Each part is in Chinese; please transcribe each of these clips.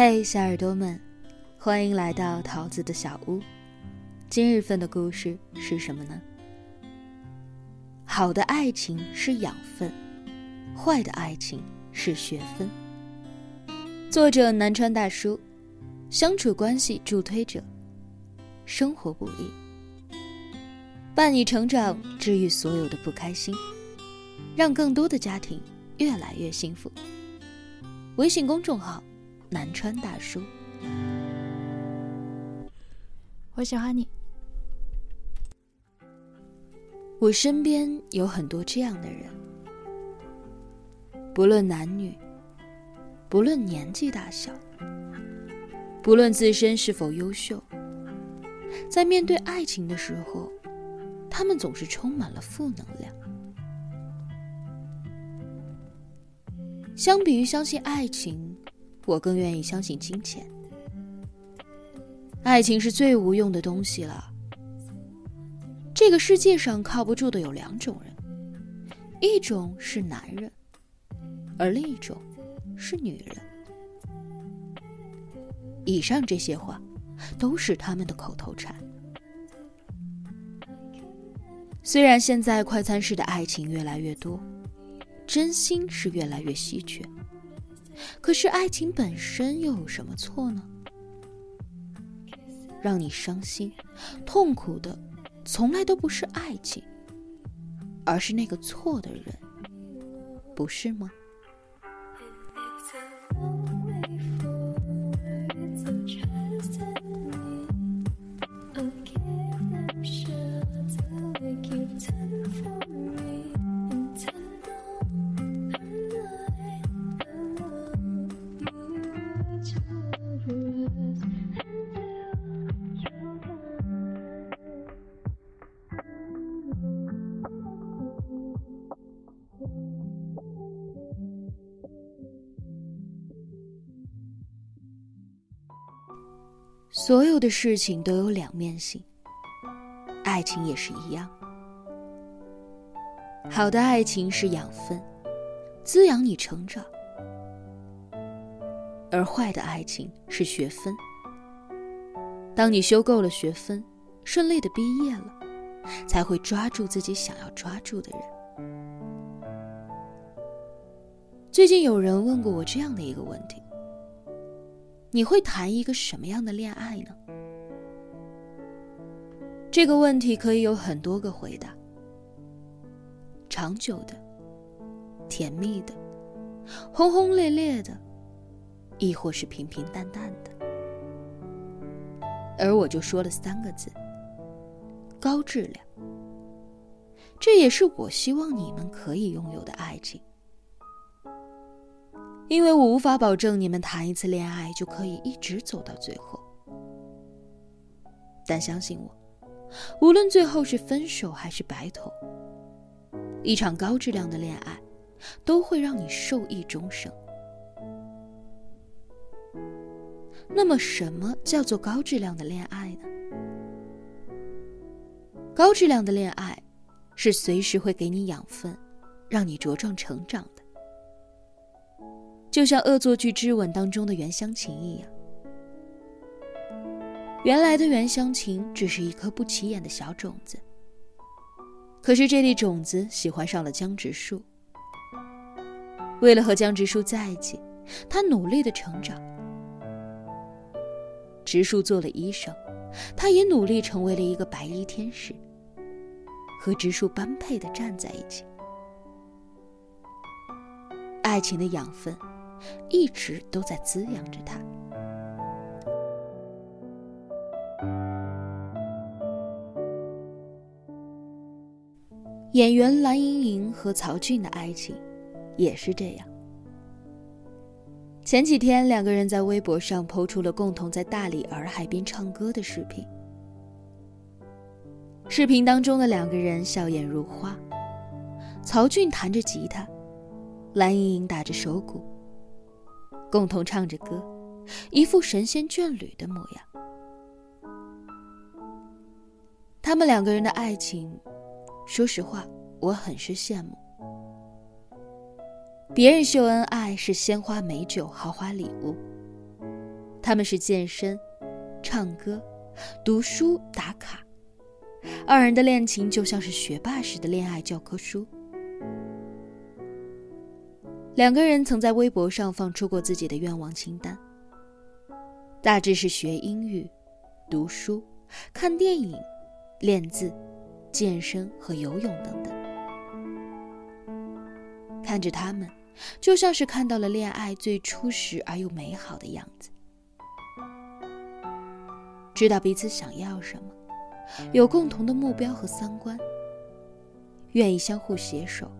嘿，小耳朵们，欢迎来到桃子的小屋。今日份的故事是什么呢？好的爱情是养分，坏的爱情是学分。作者南川大叔，相处关系助推者，生活不易，伴你成长，治愈所有的不开心，让更多的家庭越来越幸福。微信公众号。南川大叔，我喜欢你。我身边有很多这样的人，不论男女，不论年纪大小，不论自身是否优秀，在面对爱情的时候，他们总是充满了负能量。相比于相信爱情。我更愿意相信金钱。爱情是最无用的东西了。这个世界上靠不住的有两种人，一种是男人，而另一种是女人。以上这些话都是他们的口头禅。虽然现在快餐式的爱情越来越多，真心是越来越稀缺。可是爱情本身又有什么错呢？让你伤心、痛苦的，从来都不是爱情，而是那个错的人，不是吗？所有的事情都有两面性，爱情也是一样。好的爱情是养分，滋养你成长；而坏的爱情是学分。当你修够了学分，顺利的毕业了，才会抓住自己想要抓住的人。最近有人问过我这样的一个问题。你会谈一个什么样的恋爱呢？这个问题可以有很多个回答：长久的、甜蜜的、轰轰烈烈的，亦或是平平淡淡的。而我就说了三个字：高质量。这也是我希望你们可以拥有的爱情。因为我无法保证你们谈一次恋爱就可以一直走到最后，但相信我，无论最后是分手还是白头，一场高质量的恋爱都会让你受益终生。那么，什么叫做高质量的恋爱呢？高质量的恋爱是随时会给你养分，让你茁壮成长的。就像恶作剧之吻当中的袁湘琴一样，原来的袁湘琴只是一颗不起眼的小种子，可是这粒种子喜欢上了江直树。为了和江直树在一起，他努力的成长。直树做了医生，他也努力成为了一个白衣天使，和直树般配的站在一起。爱情的养分。一直都在滋养着他。演员蓝盈莹和曹骏的爱情也是这样。前几天，两个人在微博上抛出了共同在大理洱海边唱歌的视频。视频当中的两个人笑颜如花，曹骏弹着吉他，蓝盈莹打着手鼓。共同唱着歌，一副神仙眷侣的模样。他们两个人的爱情，说实话，我很是羡慕。别人秀恩爱是鲜花美酒、豪华礼物，他们是健身、唱歌、读书、打卡，二人的恋情就像是学霸式的恋爱教科书。两个人曾在微博上放出过自己的愿望清单，大致是学英语、读书、看电影、练字、健身和游泳等等。看着他们，就像是看到了恋爱最初时而又美好的样子。知道彼此想要什么，有共同的目标和三观，愿意相互携手，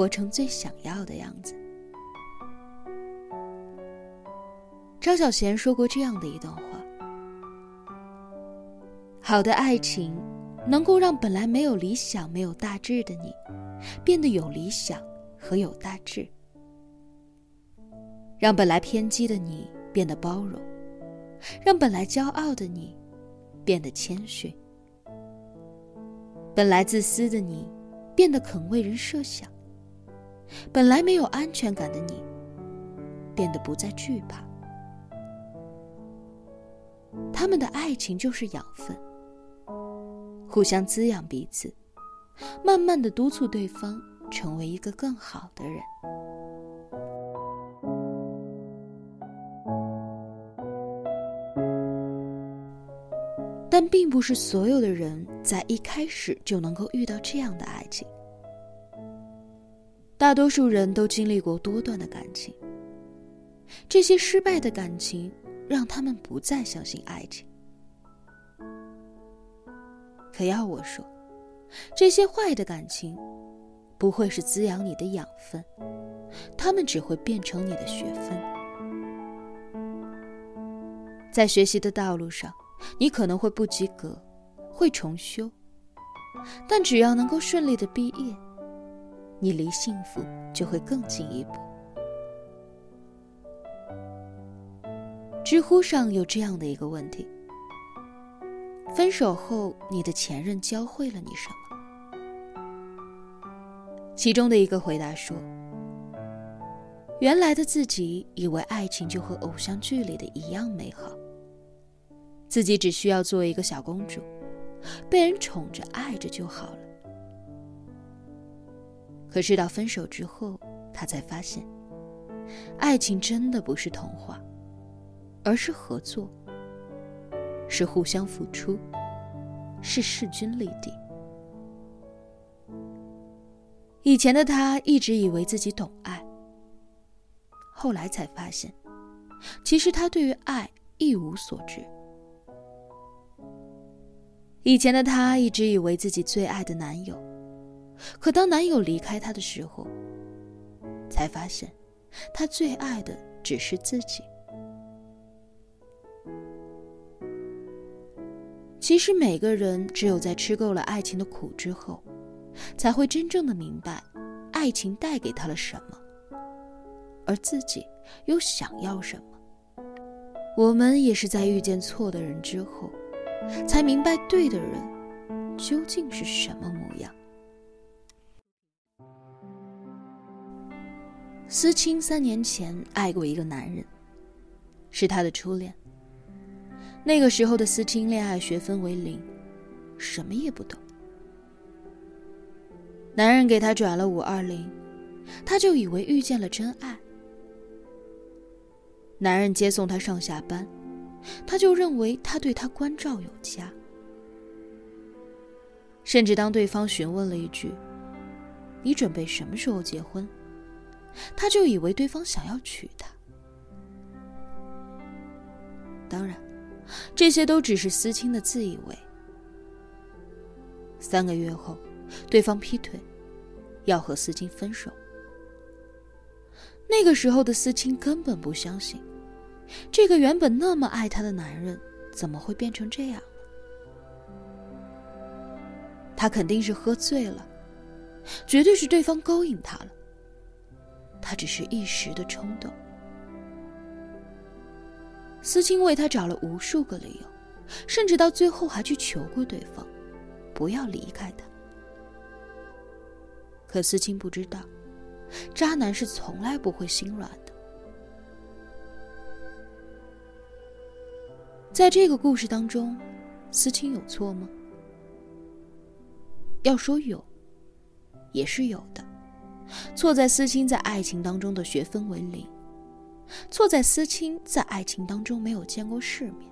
活成最想要的样子。张小娴说过这样的一段话：好的爱情，能够让本来没有理想、没有大志的你，变得有理想和有大志；让本来偏激的你变得包容。让本来骄傲的你变得谦逊，本来自私的你变得肯为人设想，本来没有安全感的你变得不再惧怕。他们的爱情就是养分，互相滋养彼此，慢慢的督促对方成为一个更好的人。但并不是所有的人在一开始就能够遇到这样的爱情。大多数人都经历过多段的感情，这些失败的感情让他们不再相信爱情。可要我说，这些坏的感情不会是滋养你的养分，他们只会变成你的学分。在学习的道路上。你可能会不及格，会重修，但只要能够顺利的毕业，你离幸福就会更进一步。知乎上有这样的一个问题：分手后，你的前任教会了你什么？其中的一个回答说：“原来的自己以为爱情就和偶像剧里的一样美好。”自己只需要做一个小公主，被人宠着、爱着就好了。可是到分手之后，他才发现，爱情真的不是童话，而是合作，是互相付出，是势均力敌。以前的他一直以为自己懂爱，后来才发现，其实他对于爱一无所知。以前的他一直以为自己最爱的男友，可当男友离开她的时候，才发现，她最爱的只是自己。其实每个人只有在吃够了爱情的苦之后，才会真正的明白，爱情带给他了什么，而自己又想要什么。我们也是在遇见错的人之后。才明白对的人究竟是什么模样。思清三年前爱过一个男人，是他的初恋。那个时候的思清恋爱学分为零，什么也不懂。男人给他转了五二零，他就以为遇见了真爱。男人接送他上下班。他就认为他对他关照有加，甚至当对方询问了一句：“你准备什么时候结婚？”他就以为对方想要娶她。当然，这些都只是思清的自以为。三个月后，对方劈腿，要和思清分手。那个时候的思清根本不相信。这个原本那么爱她的男人，怎么会变成这样？他肯定是喝醉了，绝对是对方勾引他了。他只是一时的冲动。思清为他找了无数个理由，甚至到最后还去求过对方，不要离开他。可思清不知道，渣男是从来不会心软的。在这个故事当中，思清有错吗？要说有，也是有的。错在思清在爱情当中的学分为零，错在思清在爱情当中没有见过世面。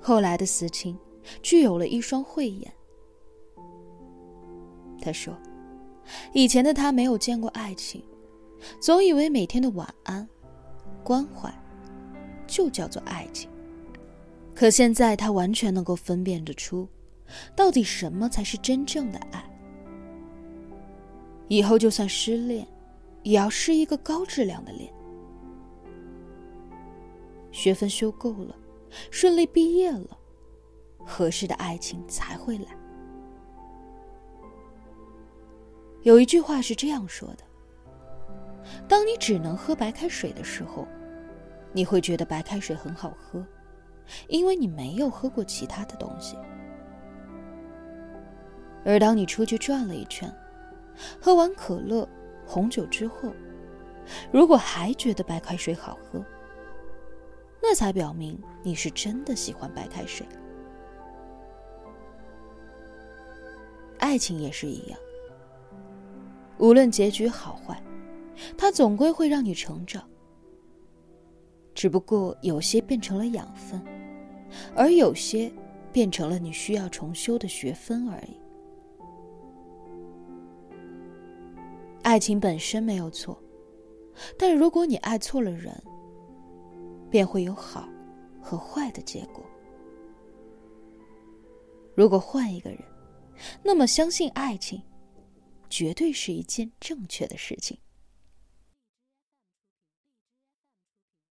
后来的思清，具有了一双慧眼。他说：“以前的他没有见过爱情，总以为每天的晚安、关怀，就叫做爱情。可现在他完全能够分辨得出，到底什么才是真正的爱。以后就算失恋，也要是一个高质量的恋。学分修够了，顺利毕业了，合适的爱情才会来。”有一句话是这样说的：当你只能喝白开水的时候，你会觉得白开水很好喝，因为你没有喝过其他的东西；而当你出去转了一圈，喝完可乐、红酒之后，如果还觉得白开水好喝，那才表明你是真的喜欢白开水。爱情也是一样。无论结局好坏，它总归会让你成长。只不过有些变成了养分，而有些变成了你需要重修的学分而已。爱情本身没有错，但如果你爱错了人，便会有好和坏的结果。如果换一个人，那么相信爱情。绝对是一件正确的事情。